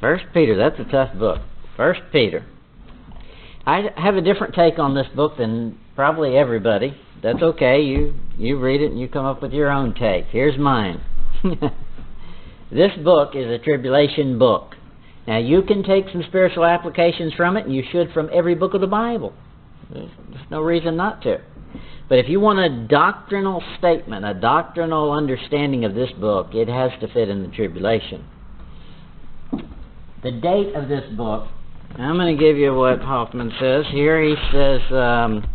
First Peter, that's a tough book. First Peter. I have a different take on this book than probably everybody. That's okay. You you read it and you come up with your own take. Here's mine. this book is a tribulation book. Now you can take some spiritual applications from it, and you should from every book of the Bible. There's, there's no reason not to. But if you want a doctrinal statement, a doctrinal understanding of this book, it has to fit in the tribulation. The date of this book, I'm going to give you what Hoffman says here. He says um,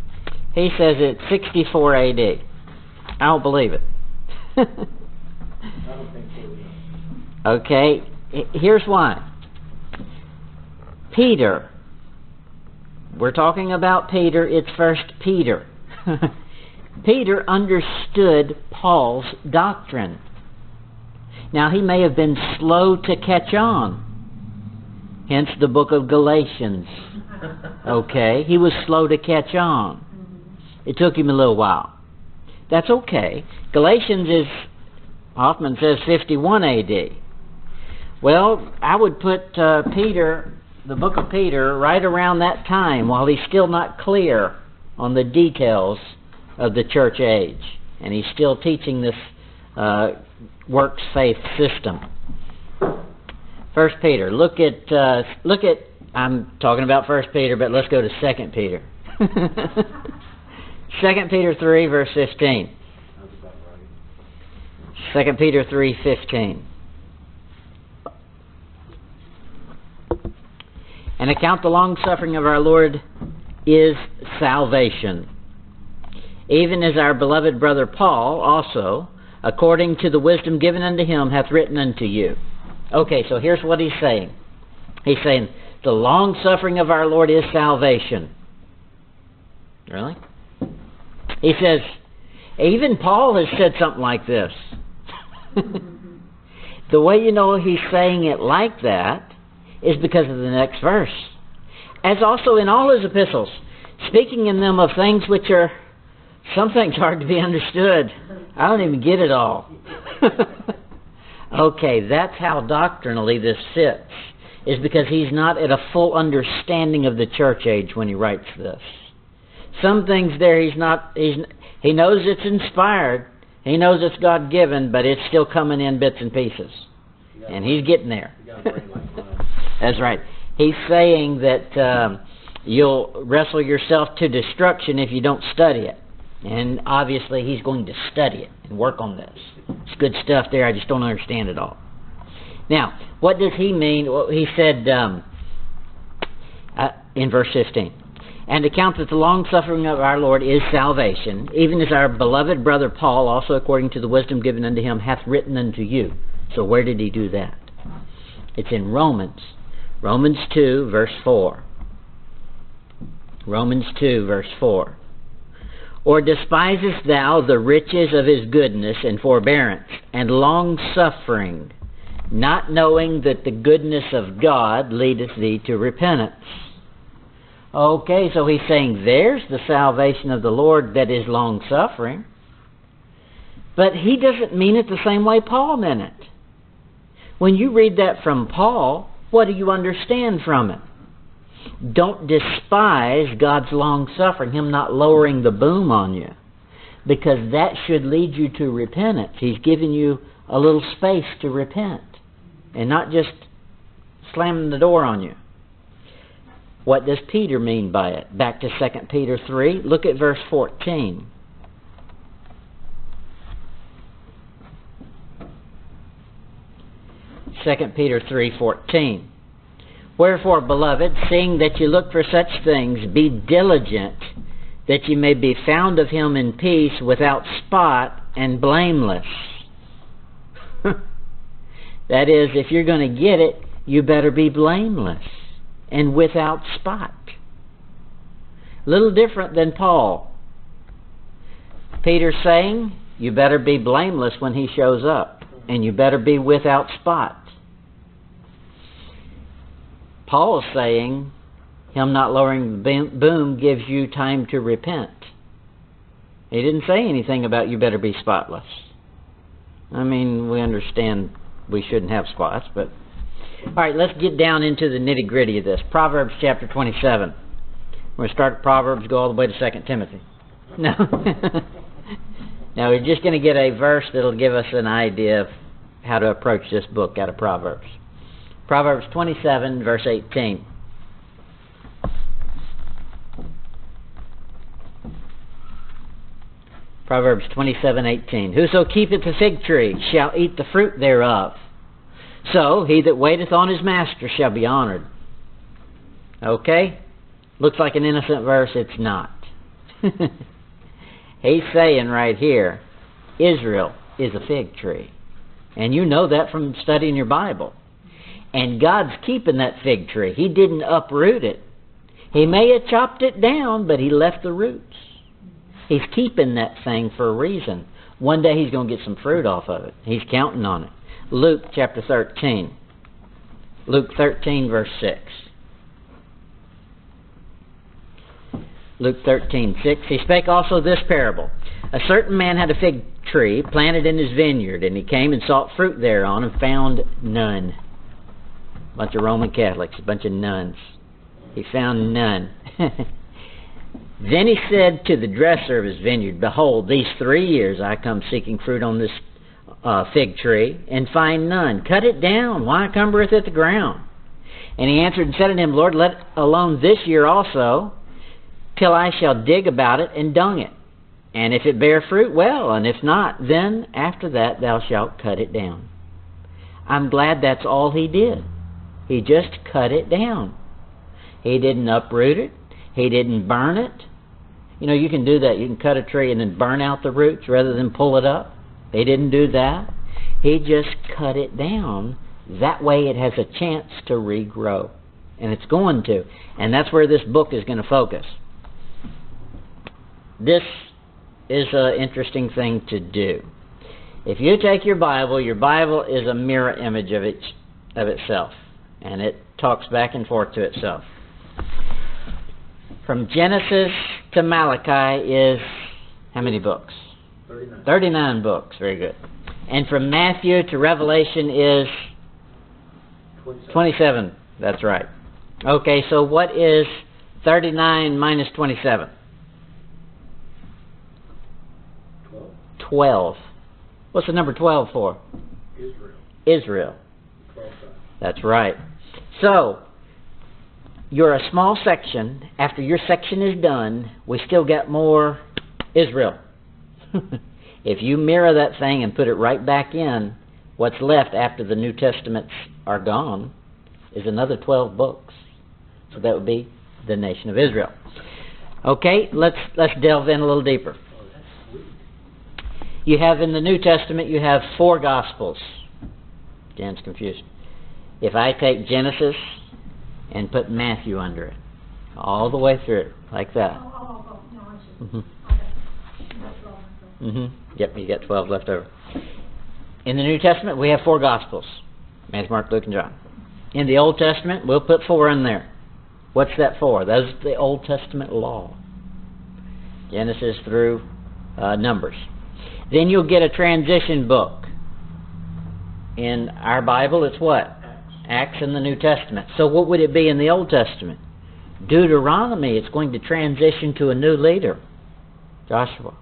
he says it's 64 A.D. I don't believe it. Okay, here's why. Peter. We're talking about Peter. It's First Peter. Peter understood Paul's doctrine. Now, he may have been slow to catch on. Hence the book of Galatians. Okay? He was slow to catch on. It took him a little while. That's okay. Galatians is, Hoffman says, 51 AD. Well, I would put uh, Peter, the book of Peter, right around that time while he's still not clear on the details of the church age. And he's still teaching this uh, works faith system. First Peter. Look at uh, look at. I'm talking about First Peter, but let's go to Second Peter. Second Peter three verse fifteen. Second Peter three fifteen. And account the long suffering of our Lord is salvation. Even as our beloved brother Paul also, according to the wisdom given unto him, hath written unto you. Okay, so here's what he's saying. He's saying, the long suffering of our Lord is salvation. Really? He says, even Paul has said something like this. the way you know he's saying it like that is because of the next verse. As also in all his epistles, speaking in them of things which are some things hard to be understood. I don't even get it all. okay, that's how doctrinally this sits, Is because he's not at a full understanding of the church age when he writes this. Some things there he's not he's he knows it's inspired. He knows it's God given, but it's still coming in bits and pieces. And he's getting there. You got a brain like mine. That's right. He's saying that um, you'll wrestle yourself to destruction if you don't study it. And obviously, he's going to study it and work on this. It's good stuff there. I just don't understand it all. Now, what does he mean? Well, he said um, uh, in verse 15 and account that the long suffering of our Lord is salvation, even as our beloved brother Paul, also according to the wisdom given unto him, hath written unto you. So, where did he do that? It's in Romans. Romans 2, verse 4. Romans 2, verse 4. Or despisest thou the riches of his goodness and forbearance and long suffering, not knowing that the goodness of God leadeth thee to repentance? Okay, so he's saying there's the salvation of the Lord that is long suffering. But he doesn't mean it the same way Paul meant it. When you read that from Paul, what do you understand from it? Don't despise God's long suffering, Him not lowering the boom on you, because that should lead you to repentance. He's given you a little space to repent and not just slamming the door on you. What does Peter mean by it? Back to 2 Peter 3. Look at verse 14. Second Peter three fourteen. Wherefore, beloved, seeing that you look for such things, be diligent that you may be found of him in peace, without spot and blameless. that is, if you're going to get it, you better be blameless and without spot. Little different than Paul. Peter's saying, you better be blameless when he shows up, and you better be without spot. Paul is saying, him not lowering the boom gives you time to repent. He didn't say anything about you better be spotless. I mean, we understand we shouldn't have spots, but All right, let's get down into the nitty gritty of this. Proverbs chapter 27. We're going to start at Proverbs, go all the way to 2 Timothy. No. now, we're just going to get a verse that'll give us an idea of how to approach this book out of Proverbs. Proverbs 27, verse 18. Proverbs 27:18 Whoso keepeth the fig tree shall eat the fruit thereof. So he that waiteth on his master shall be honored. Okay? Looks like an innocent verse, it's not. He's saying right here, Israel is a fig tree. And you know that from studying your Bible. And God's keeping that fig tree. He didn't uproot it. He may have chopped it down, but he left the roots. He's keeping that thing for a reason. One day he's going to get some fruit off of it. He's counting on it. Luke chapter 13. Luke 13, verse 6. Luke 13, 6. He spake also this parable. A certain man had a fig tree planted in his vineyard, and he came and sought fruit thereon, and found none. Bunch of Roman Catholics, a bunch of nuns. He found none. then he said to the dresser of his vineyard, Behold, these three years I come seeking fruit on this uh, fig tree, and find none. Cut it down. Why cumbereth it the ground? And he answered and said unto him, Lord, let alone this year also, till I shall dig about it and dung it. And if it bear fruit, well, and if not, then after that thou shalt cut it down. I'm glad that's all he did. He just cut it down. He didn't uproot it. He didn't burn it. You know, you can do that. You can cut a tree and then burn out the roots rather than pull it up. They didn't do that. He just cut it down. That way it has a chance to regrow. And it's going to. And that's where this book is going to focus. This is an interesting thing to do. If you take your Bible, your Bible is a mirror image of, it, of itself. And it talks back and forth to itself. From Genesis to Malachi is how many books? 39. 39 books. Very good. And from Matthew to Revelation is 27. 27. That's right. Okay, so what is 39 minus 27? 12. 12. What's the number 12 for? Israel. Israel. 12 times. That's right. So, you're a small section. After your section is done, we still got more Israel. if you mirror that thing and put it right back in, what's left after the New Testaments are gone is another 12 books. So that would be the nation of Israel. Okay, let's let's delve in a little deeper. You have in the New Testament you have four gospels. Dan's confused. If I take Genesis and put Matthew under it, all the way through, like that. Oh, oh, oh, no, I see. hmm Okay. mm-hmm. Yep, you got 12 left over. In the New Testament, we have four Gospels Matthew, Mark, Luke, and John. In the Old Testament, we'll put four in there. What's that for? That's the Old Testament law Genesis through uh, Numbers. Then you'll get a transition book. In our Bible, it's what? Acts. In the New Testament. So, what would it be in the Old Testament? Deuteronomy, it's going to transition to a new leader, Joshua.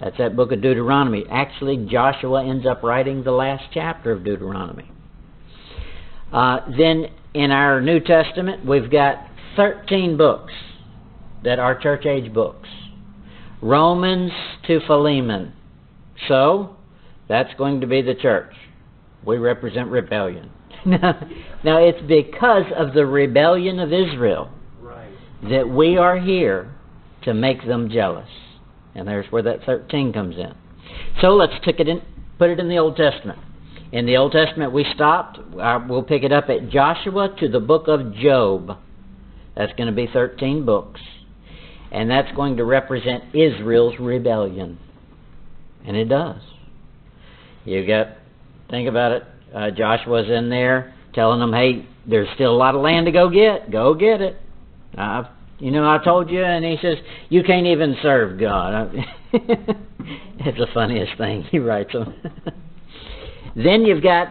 That's that book of Deuteronomy. Actually, Joshua ends up writing the last chapter of Deuteronomy. Uh, then in our New Testament, we've got 13 books that are church age books. Romans to Philemon. So, that's going to be the church. We represent rebellion. now, it's because of the rebellion of Israel Right. that we are here to make them jealous. And there's where that 13 comes in. So let's take it in, put it in the Old Testament. In the Old Testament, we stopped. Uh, we'll pick it up at Joshua to the book of Job. That's going to be 13 books. And that's going to represent Israel's rebellion. And it does. You got, think about it. Uh, Joshua's in there telling them, hey, there's still a lot of land to go get. Go get it. I've, you know, I told you. And he says, you can't even serve God. it's the funniest thing. He writes them. then you've got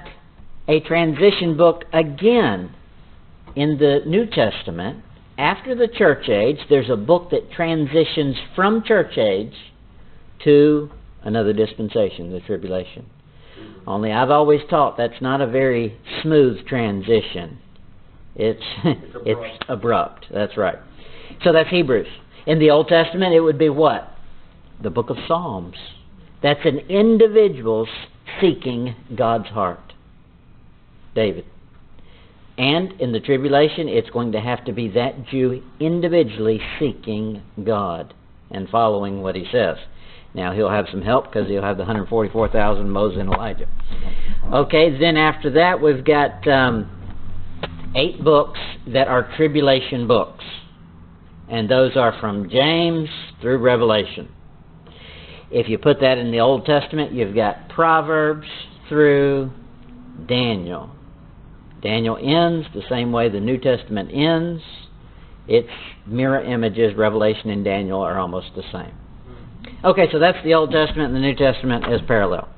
a transition book again in the New Testament. After the church age, there's a book that transitions from church age to another dispensation, the tribulation. Only I've always taught that's not a very smooth transition. It's It's it's abrupt. abrupt. That's right. So that's Hebrews. In the Old Testament, it would be what? The book of Psalms. That's an individual seeking God's heart. David. And in the tribulation, it's going to have to be that Jew individually seeking God and following what he says. Now, he'll have some help because he'll have the 144,000 Moses and Elijah. Okay, then after that, we've got um, eight books that are tribulation books. And those are from James through Revelation. If you put that in the Old Testament, you've got Proverbs through Daniel. Daniel ends the same way the New Testament ends. Its mirror images, Revelation and Daniel, are almost the same. Okay, so that's the Old Testament and the New Testament is parallel.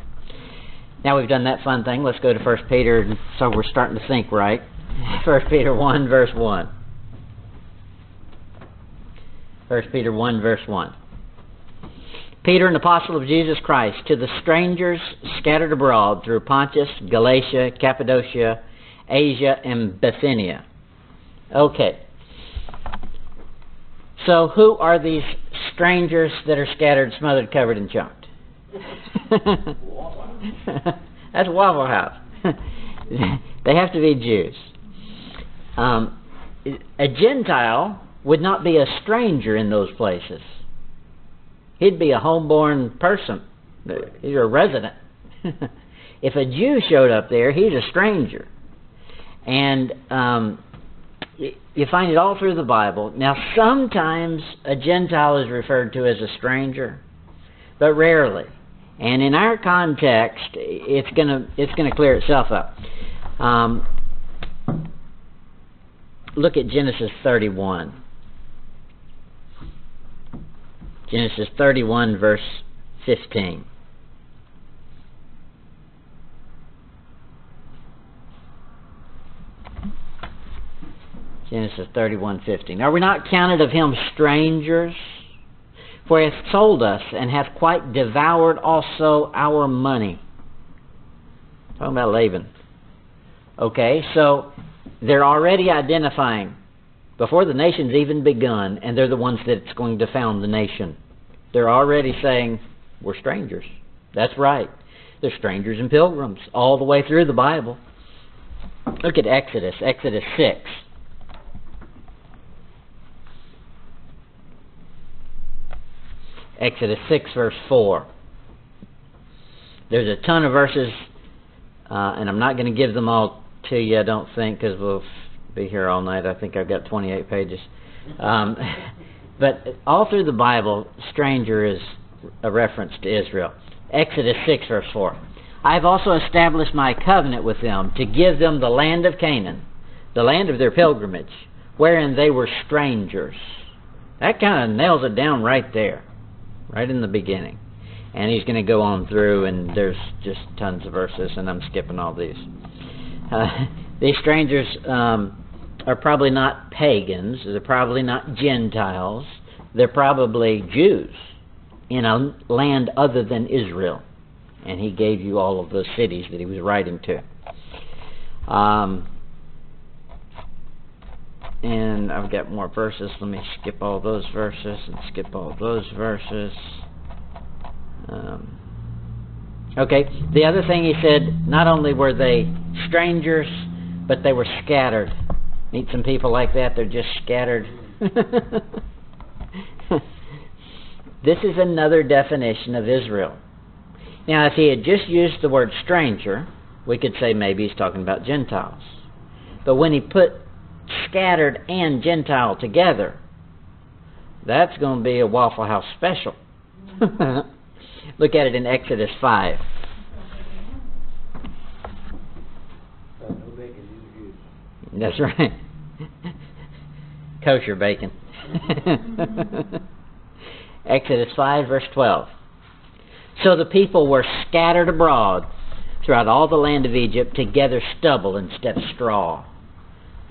Now we've done that fun thing. Let's go to 1 Peter, so we're starting to think right. 1 Peter 1, verse 1. 1 Peter 1, verse 1. Peter, an apostle of Jesus Christ, to the strangers scattered abroad through Pontus, Galatia, Cappadocia, Asia, and Bithynia. Okay. So, who are these strangers that are scattered, smothered, covered, and chunked? That's Waffle House. they have to be Jews. Um, a Gentile would not be a stranger in those places. He'd be a homeborn person. He's a resident. if a Jew showed up there, he's a stranger. And um, you find it all through the Bible. Now, sometimes a Gentile is referred to as a stranger, but rarely. And in our context, it's gonna it's gonna clear itself up. Um, look at Genesis 31. Genesis 31, verse 15. Genesis 31:15. Are we not counted of him strangers? For he hath sold us and hath quite devoured also our money. Talking about Laban. Okay, so they're already identifying before the nation's even begun, and they're the ones that's going to found the nation. They're already saying, We're strangers. That's right. They're strangers and pilgrims all the way through the Bible. Look at Exodus, Exodus 6. Exodus 6, verse 4. There's a ton of verses, uh, and I'm not going to give them all to you, I don't think, because we'll be here all night. I think I've got 28 pages. Um, but all through the Bible, stranger is a reference to Israel. Exodus 6, verse 4. I have also established my covenant with them to give them the land of Canaan, the land of their pilgrimage, wherein they were strangers. That kind of nails it down right there, right in the beginning. And he's going to go on through, and there's just tons of verses, and I'm skipping all these. Uh, these strangers um, are probably not pagans, they're probably not Gentiles, they're probably Jews in a land other than Israel. And he gave you all of those cities that he was writing to. Um, and I've got more verses. Let me skip all those verses and skip all those verses. Um, okay, the other thing he said not only were they strangers, but they were scattered. Meet some people like that, they're just scattered. this is another definition of Israel. Now, if he had just used the word stranger, we could say maybe he's talking about Gentiles. But when he put scattered and Gentile together, that's going to be a Waffle House special. Look at it in Exodus 5. Uh, no bacon, neither Jews. That's right. Kosher bacon. Exodus 5, verse 12. So the people were scattered abroad throughout all the land of Egypt to gather stubble instead of straw.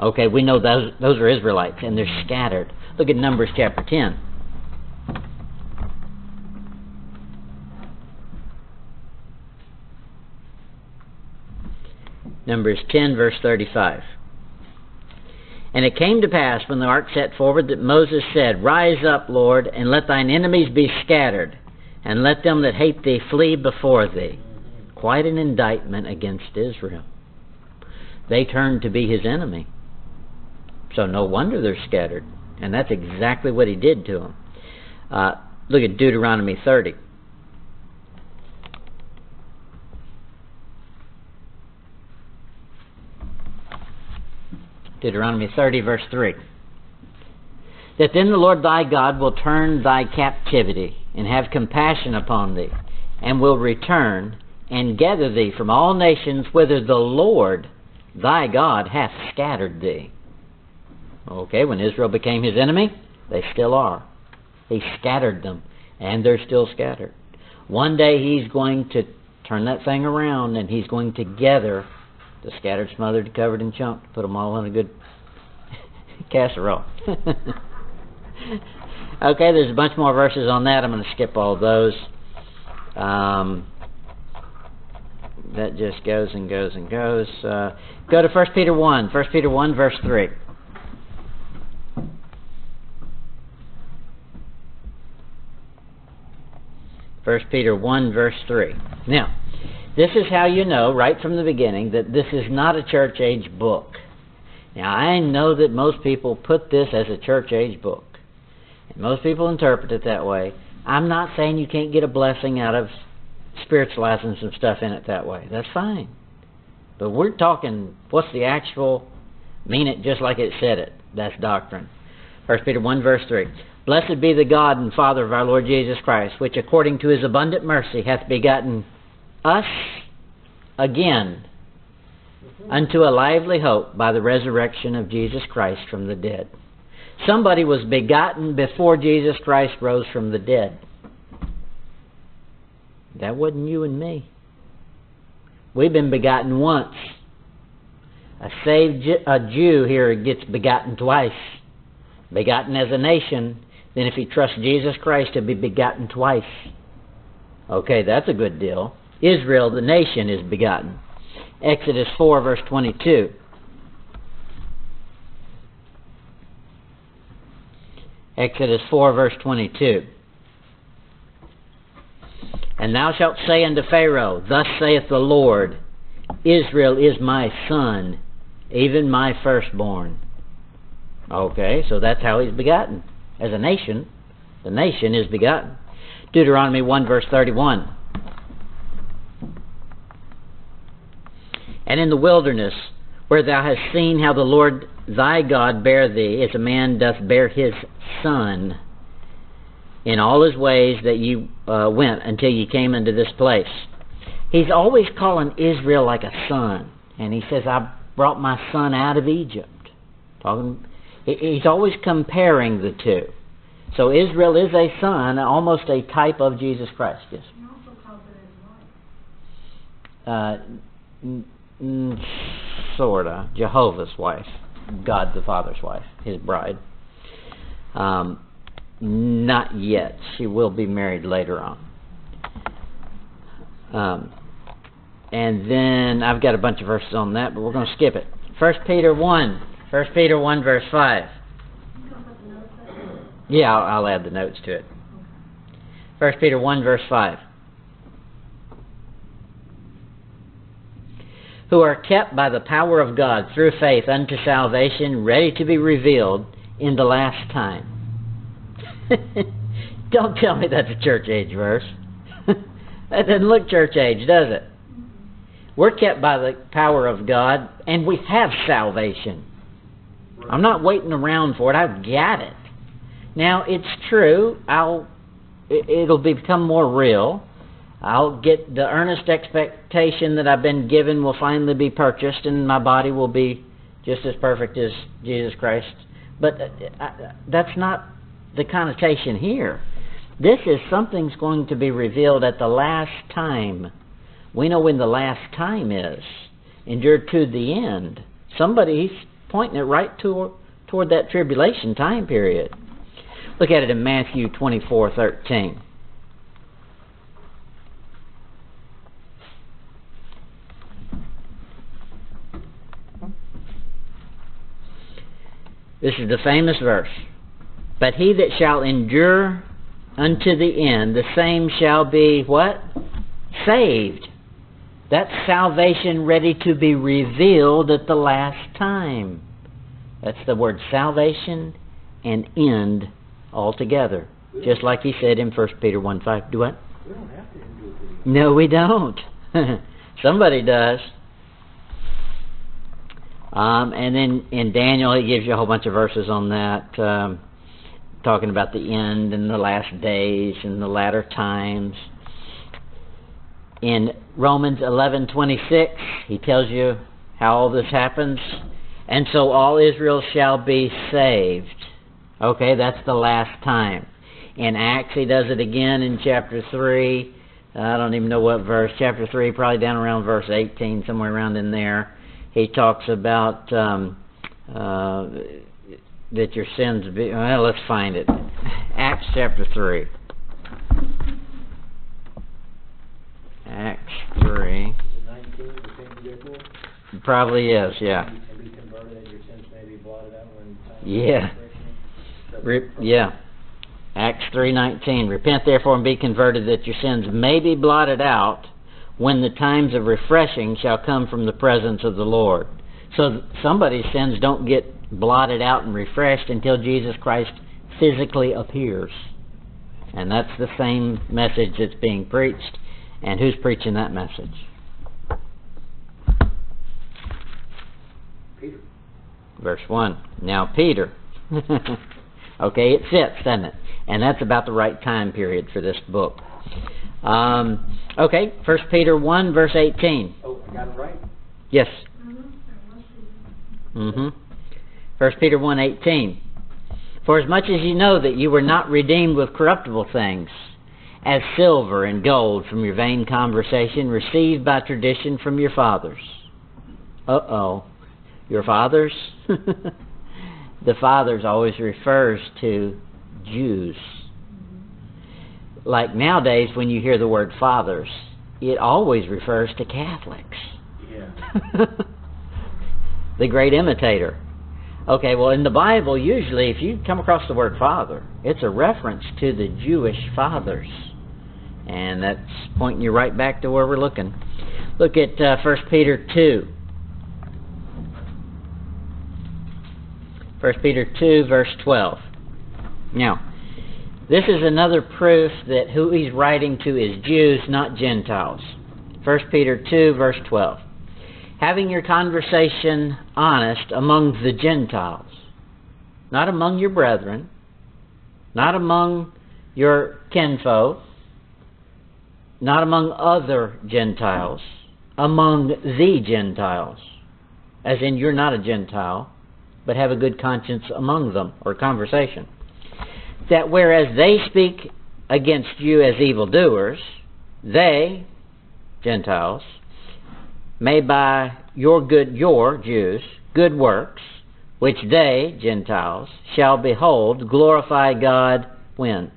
Okay, we know those those are Israelites and they're scattered. Look at Numbers chapter 10. Numbers 10 verse 35. And it came to pass when the ark set forward that Moses said, Rise up, Lord, and let thine enemies be scattered, and let them that hate thee flee before thee. Quite an indictment against Israel. They turned to be his enemy. So no wonder they're scattered. And that's exactly what he did to them. Uh, look at Deuteronomy 30. Deuteronomy 30, verse 3. That then the Lord thy God will turn thy captivity and have compassion upon thee, and will return and gather thee from all nations whither the Lord thy God hath scattered thee. Okay, when Israel became his enemy, they still are. He scattered them, and they're still scattered. One day he's going to turn that thing around, and he's going to gather the scattered, smothered, covered, and chunked, put them all in a good casserole. okay, there's a bunch more verses on that. I'm going to skip all those. Um, that just goes and goes and goes. Uh, go to 1 Peter 1. 1 Peter 1, verse 3. First Peter 1 verse 3. Now, this is how you know right from the beginning that this is not a church age book. Now, I know that most people put this as a church age book. And most people interpret it that way. I'm not saying you can't get a blessing out of spiritualizing some stuff in it that way. That's fine. But we're talking what's the actual mean it just like it said it. That's doctrine. First Peter 1 verse 3. Blessed be the God and Father of our Lord Jesus Christ, which according to his abundant mercy hath begotten us again unto a lively hope by the resurrection of Jesus Christ from the dead. Somebody was begotten before Jesus Christ rose from the dead. That wasn't you and me. We've been begotten once. A saved a Jew here gets begotten twice. Begotten as a nation, then if he trusts Jesus Christ, he'll be begotten twice. Okay, that's a good deal. Israel, the nation, is begotten. Exodus 4, verse 22. Exodus 4, verse 22. And thou shalt say unto Pharaoh, Thus saith the Lord, Israel is my son, even my firstborn. Okay, so that's how he's begotten. As a nation, the nation is begotten. Deuteronomy 1, verse 31. And in the wilderness, where thou hast seen how the Lord thy God bare thee, as a man doth bear his son, in all his ways that you uh, went until you came into this place. He's always calling Israel like a son, and he says, "I brought my son out of Egypt." Talking, he's always comparing the two. So Israel is a son, almost a type of Jesus Christ. Yes. He also calls it his wife. Uh, n- n- sorta. Jehovah's wife, God the Father's wife, His bride. Um, not yet. She will be married later on. Um, and then I've got a bunch of verses on that, but we're going to skip it. First Peter one. First Peter one verse five. You gonna put the notes? Yeah, I'll, I'll add the notes to it. First Peter one verse five. Who are kept by the power of God through faith unto salvation, ready to be revealed in the last time. Don't tell me that's a church age verse. that doesn't look church age, does it? We're kept by the power of God, and we have salvation. I'm not waiting around for it. I've got it. Now it's true. I'll it- it'll become more real. I'll get the earnest expectation that I've been given will finally be purchased, and my body will be just as perfect as Jesus Christ. But uh, uh, that's not the connotation here. This is something's going to be revealed at the last time We know when the last time is. Endure to the end. Somebody's pointing it right toward, toward that tribulation time period. Look at it in Matthew 24:13. This is the famous verse. But he that shall endure unto the end, the same shall be what? Saved. That's salvation ready to be revealed at the last time. That's the word salvation and end altogether. Just like he said in 1 Peter 1 5. Do what? We don't have to the end. No, we don't. Somebody does. Um, and then in Daniel, he gives you a whole bunch of verses on that, um, talking about the end and the last days and the latter times in Romans 11:26, he tells you how all this happens. And so all Israel shall be saved. Okay, that's the last time. In Acts, he does it again in chapter 3. I don't even know what verse. Chapter 3, probably down around verse 18, somewhere around in there. He talks about um, uh, that your sins be. Well, let's find it. Acts chapter 3. Probably is, yeah. Yeah. Re- yeah. Acts 3:19 Repent therefore and be converted that your sins may be blotted out when the times of refreshing shall come from the presence of the Lord. So th- somebody's sins don't get blotted out and refreshed until Jesus Christ physically appears. And that's the same message that's being preached and who's preaching that message? Peter. Verse 1. Now, Peter. okay, it fits, doesn't it? And that's about the right time period for this book. Um, okay, First Peter 1, verse 18. Oh, I got it right? Yes. Mhm, that must be. Mm-hmm. First Peter 1, 18. For as much as you know that you were not redeemed with corruptible things, as silver and gold from your vain conversation received by tradition from your fathers. Uh oh. Your fathers? the fathers always refers to Jews. Like nowadays, when you hear the word fathers, it always refers to Catholics. Yeah. the great imitator. Okay, well, in the Bible, usually if you come across the word father, it's a reference to the Jewish fathers. And that's pointing you right back to where we're looking. Look at uh, 1 Peter 2. 1 Peter 2, verse 12. Now, this is another proof that who he's writing to is Jews, not Gentiles. 1 Peter 2, verse 12 having your conversation honest among the Gentiles, not among your brethren, not among your kinfolk, not among other Gentiles, among the Gentiles, as in you're not a Gentile, but have a good conscience among them, or conversation. That whereas they speak against you as evildoers, they, Gentiles, may by your good, your Jews, good works, which they, Gentiles, shall behold, glorify God when?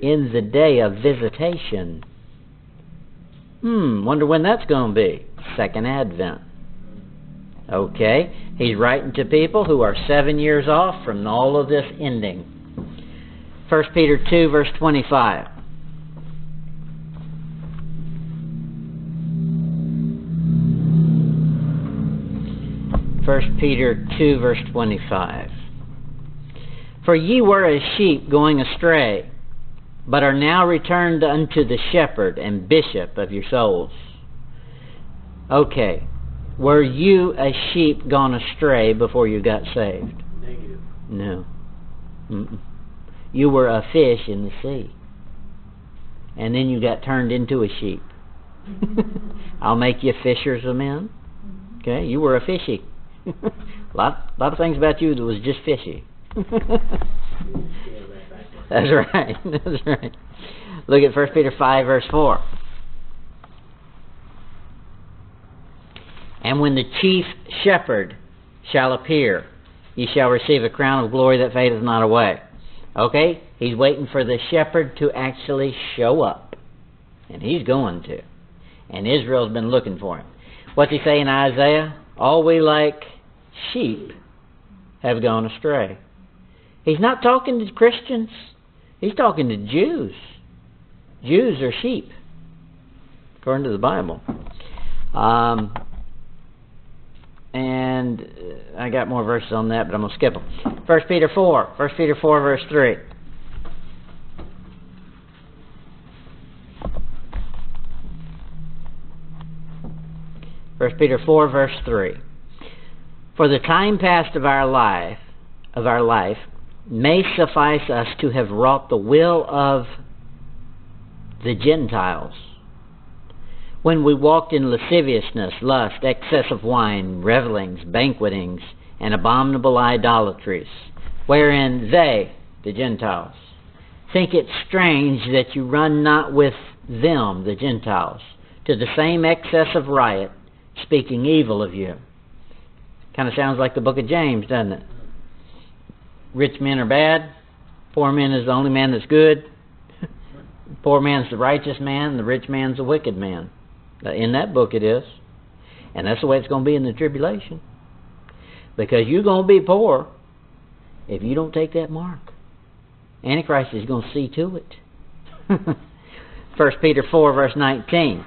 In the day of visitation. Hmm, wonder when that's going to be. Second Advent. Okay, he's writing to people who are seven years off from all of this ending. 1 Peter 2, verse 25. First Peter 2 verse 25. For ye were as sheep going astray, but are now returned unto the shepherd and bishop of your souls. Okay, were you a sheep gone astray before you got saved? Negative. No. Mm-mm. You were a fish in the sea. And then you got turned into a sheep. I'll make you fishers of men. Okay, you were a fishy. a lot, lot of things about you that was just fishy. That's right. That's right. Look at 1 Peter 5, verse 4. And when the chief shepherd shall appear, ye shall receive a crown of glory that fadeth not away. Okay? He's waiting for the shepherd to actually show up. And he's going to. And Israel's been looking for him. What's he say in Isaiah? All we like sheep have gone astray. He's not talking to Christians. He's talking to Jews. Jews are sheep, according to the Bible. Um, and uh, I got more verses on that, but I'm going to skip them. 1 Peter 4. 1 Peter 4, verse 3. First Peter four verse three. For the time past of our life of our life may suffice us to have wrought the will of the Gentiles. When we walked in lasciviousness, lust, excess of wine, revelings, banquetings, and abominable idolatries, wherein they, the Gentiles, think it strange that you run not with them, the Gentiles, to the same excess of riot, speaking evil of you. Kind of sounds like the book of James, doesn't it? Rich men are bad, poor man is the only man that's good. poor man's the righteous man, the rich man's the wicked man. In that book it is. And that's the way it's going to be in the tribulation. Because you're going to be poor if you don't take that mark. Antichrist is going to see to it. 1 Peter 4, verse 19.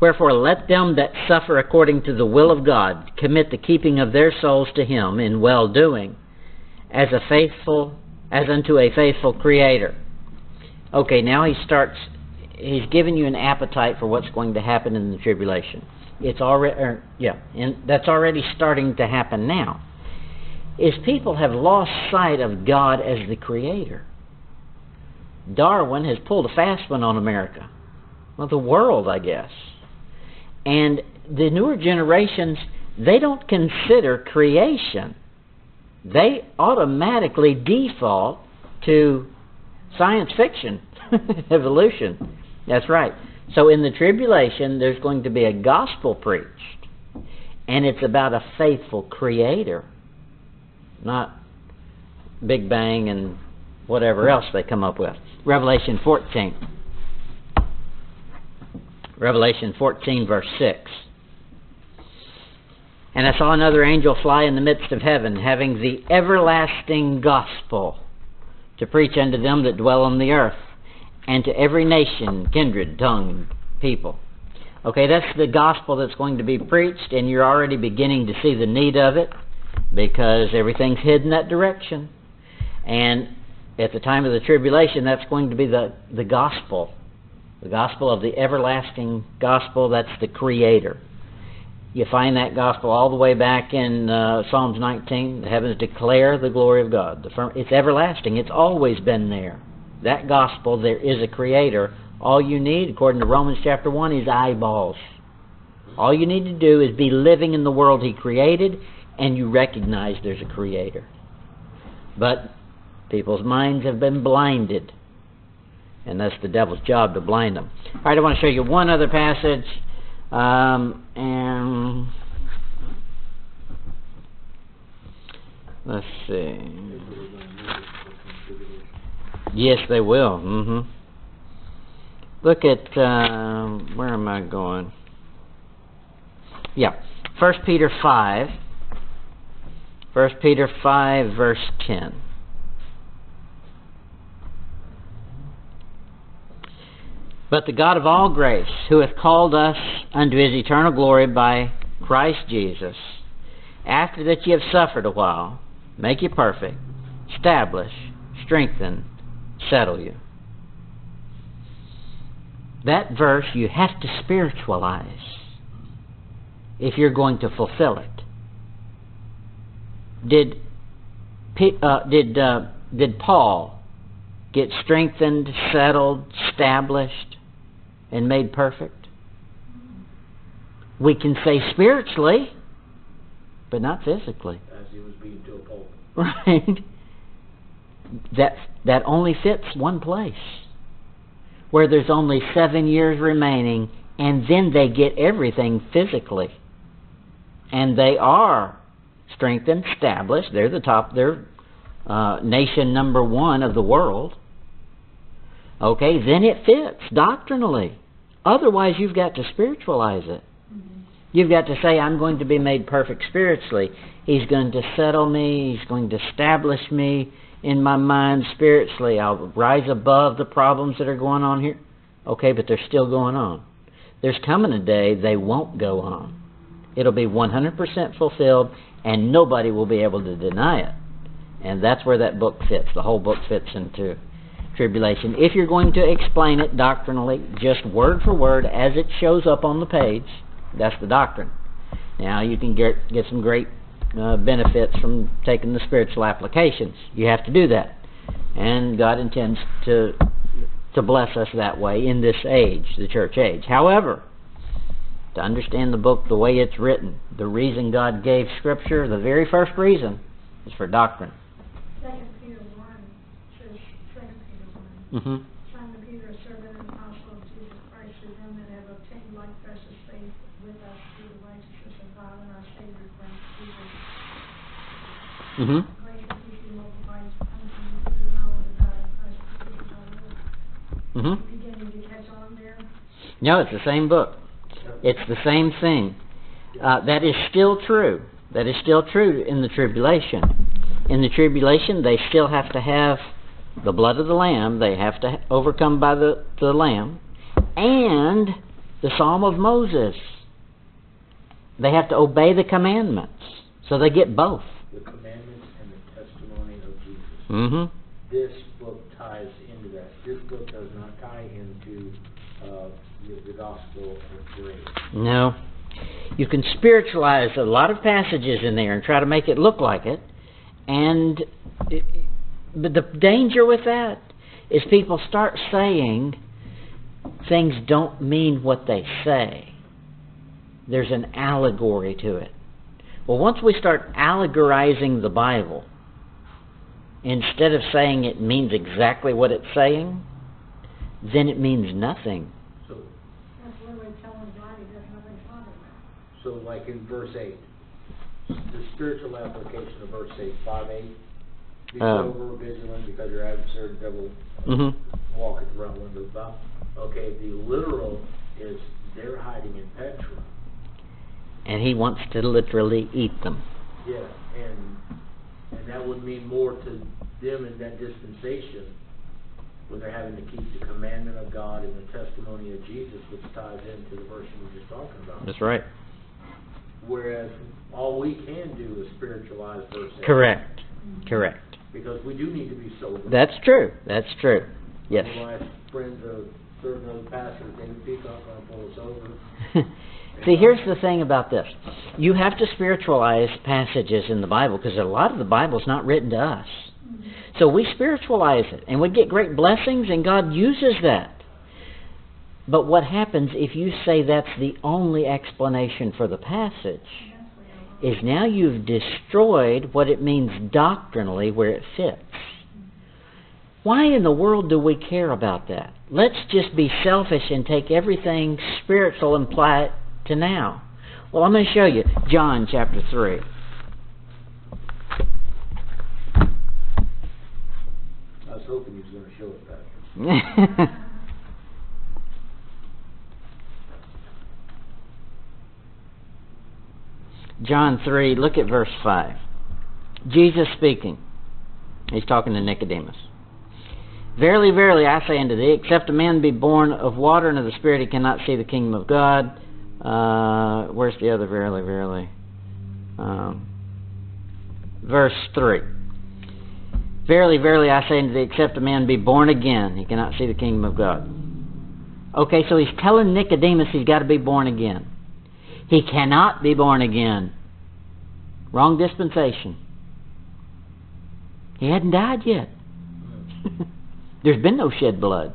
Wherefore let them that suffer according to the will of God commit the keeping of their souls to him in well doing, as a faithful as unto a faithful creator. Okay, now he starts he's giving you an appetite for what's going to happen in the tribulation. It's already er, yeah, and that's already starting to happen now. Is people have lost sight of God as the creator. Darwin has pulled a fast one on America. Well, the world, I guess. And the newer generations, they don't consider creation. They automatically default to science fiction, evolution. That's right. So in the tribulation, there's going to be a gospel preached, and it's about a faithful creator, not Big Bang and whatever else they come up with. Revelation 14. Revelation 14, verse 6. And I saw another angel fly in the midst of heaven, having the everlasting gospel to preach unto them that dwell on the earth, and to every nation, kindred, tongue, people. Okay, that's the gospel that's going to be preached, and you're already beginning to see the need of it because everything's heading that direction. And at the time of the tribulation, that's going to be the, the gospel the gospel of the everlasting gospel, that's the Creator. You find that gospel all the way back in uh, Psalms 19. The heavens declare the glory of God. Firm, it's everlasting. It's always been there. That gospel, there is a Creator. All you need, according to Romans chapter 1, is eyeballs. All you need to do is be living in the world He created, and you recognize there's a Creator. But people's minds have been blinded and that's the devil's job to blind them. All right, I want to show you one other passage, um, and let's see. Yes, they will. Mm-hmm. Look at uh, where am I going? Yeah, First Peter five. First Peter five, verse ten. But the God of all grace, who hath called us unto his eternal glory by Christ Jesus, after that ye have suffered a while, make you perfect, establish, strengthen, settle you. That verse you have to spiritualize if you're going to fulfill it. Did uh, did uh, did Paul get strengthened, settled, established and made perfect? We can say spiritually, but not physically. As he was being to a pulp. Right? That that only fits one place. where there's only seven years remaining, and then they get everything physically. And they are strengthened, established. They're the top, they're uh, nation number one of the world. Okay, then it fits doctrinally. Otherwise, you've got to spiritualize it. Mm-hmm. You've got to say, I'm going to be made perfect spiritually. He's going to settle me. He's going to establish me in my mind spiritually. I'll rise above the problems that are going on here. Okay, but they're still going on. There's coming a day they won't go on. It'll be 100% fulfilled, and nobody will be able to deny it. And that's where that book fits. The whole book fits into tribulation. If you're going to explain it doctrinally, just word for word as it shows up on the page, that's the doctrine. Now you can get get some great uh, benefits from taking the spiritual applications. You have to do that, and God intends to to bless us that way in this age, the church age. However, to understand the book the way it's written, the reason God gave Scripture, the very first reason, is for doctrine. Second Peter one, says, Second Peter one. hmm Simon Peter, a servant and apostle of Jesus Christ, to them that have obtained like precious faith with us through the righteousness of God and our Savior Christ Jesus. Grace and peace be multiplied unto you through the knowledge of God and Christ Jesus our Lord. Beginning to catch on there. No, it's the same book. It's the same thing. Uh, that is still true. That is still true in the tribulation. In the tribulation, they still have to have the blood of the Lamb. They have to overcome by the, the Lamb. And the Psalm of Moses. They have to obey the commandments. So they get both. The commandments and the testimony of Jesus. Mm-hmm. This book ties into that. This book does not tie into, uh, the, the gospel of grace. No. You can spiritualize a lot of passages in there and try to make it look like it. And it, but the danger with that is people start saying things don't mean what they say. There's an allegory to it. Well, once we start allegorizing the Bible, instead of saying it means exactly what it's saying, then it means nothing. So, That's literally telling God he doesn't know what he's so like in verse eight, the spiritual application of verse eight, five eight, be Um. sober, vigilant, because your adversary devil hmm walketh around with about. Okay, the literal is they're hiding in Petra. and he wants to literally eat them. Yeah, and, and that would mean more to them in that dispensation, when they're having to keep the commandment of God and the testimony of Jesus, which ties into the verse you were just talking about. That's right. Whereas, all we can do is spiritualize verse eight. Correct. Correct. Because we do need to be sober. That's true. That's true. Yes. Otherwise, friends of certain other pastors, David Peacock, gonna pull us over. See, here's the thing about this. You have to spiritualize passages in the Bible because a lot of the Bible is not written to us. Mm-hmm. So we spiritualize it and we get great blessings and God uses that. But what happens if you say that's the only explanation for the passage is now you've destroyed what it means doctrinally where it fits. Why in the world do we care about that? Let's just be selfish and take everything spiritual and apply it to now. Well, I'm going to show you John chapter 3. I was hoping he was gonna show it back. John 3, look at verse 5. Jesus speaking. He's talking to Nicodemus. Verily, verily, I say unto thee, except a man be born of water and of the Spirit, he cannot see the kingdom of God. Uh, where's the other verily, verily? Um, verse 3. Verily, verily, I say unto thee, except a man be born again, he cannot see the kingdom of God. Okay, so he's telling Nicodemus he's got to be born again. He cannot be born again. Wrong dispensation. He hadn't died yet. There's been no shed blood.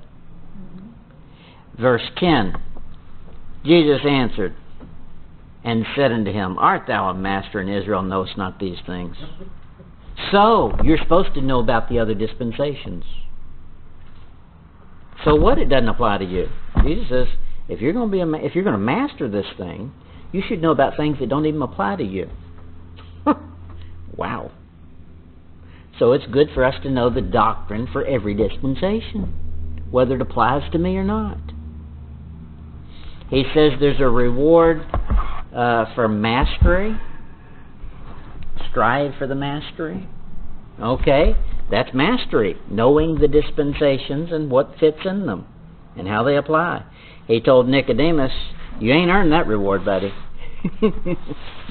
Verse 10 Jesus answered and said unto him, Art thou a master in Israel, knowest not these things? So, you're supposed to know about the other dispensations. So what? It doesn't apply to you. Jesus says, if you're going to be a, if you're going to master this thing, you should know about things that don't even apply to you. Wow. So it's good for us to know the doctrine for every dispensation, whether it applies to me or not. He says there's a reward uh, for mastery. Strive for the mastery. Okay, that's mastery, knowing the dispensations and what fits in them and how they apply. He told Nicodemus, "You ain't earned that reward, buddy."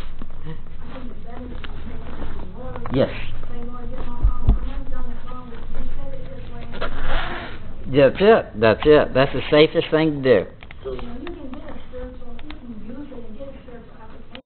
way. that's it. That's it. That's the safest thing to do.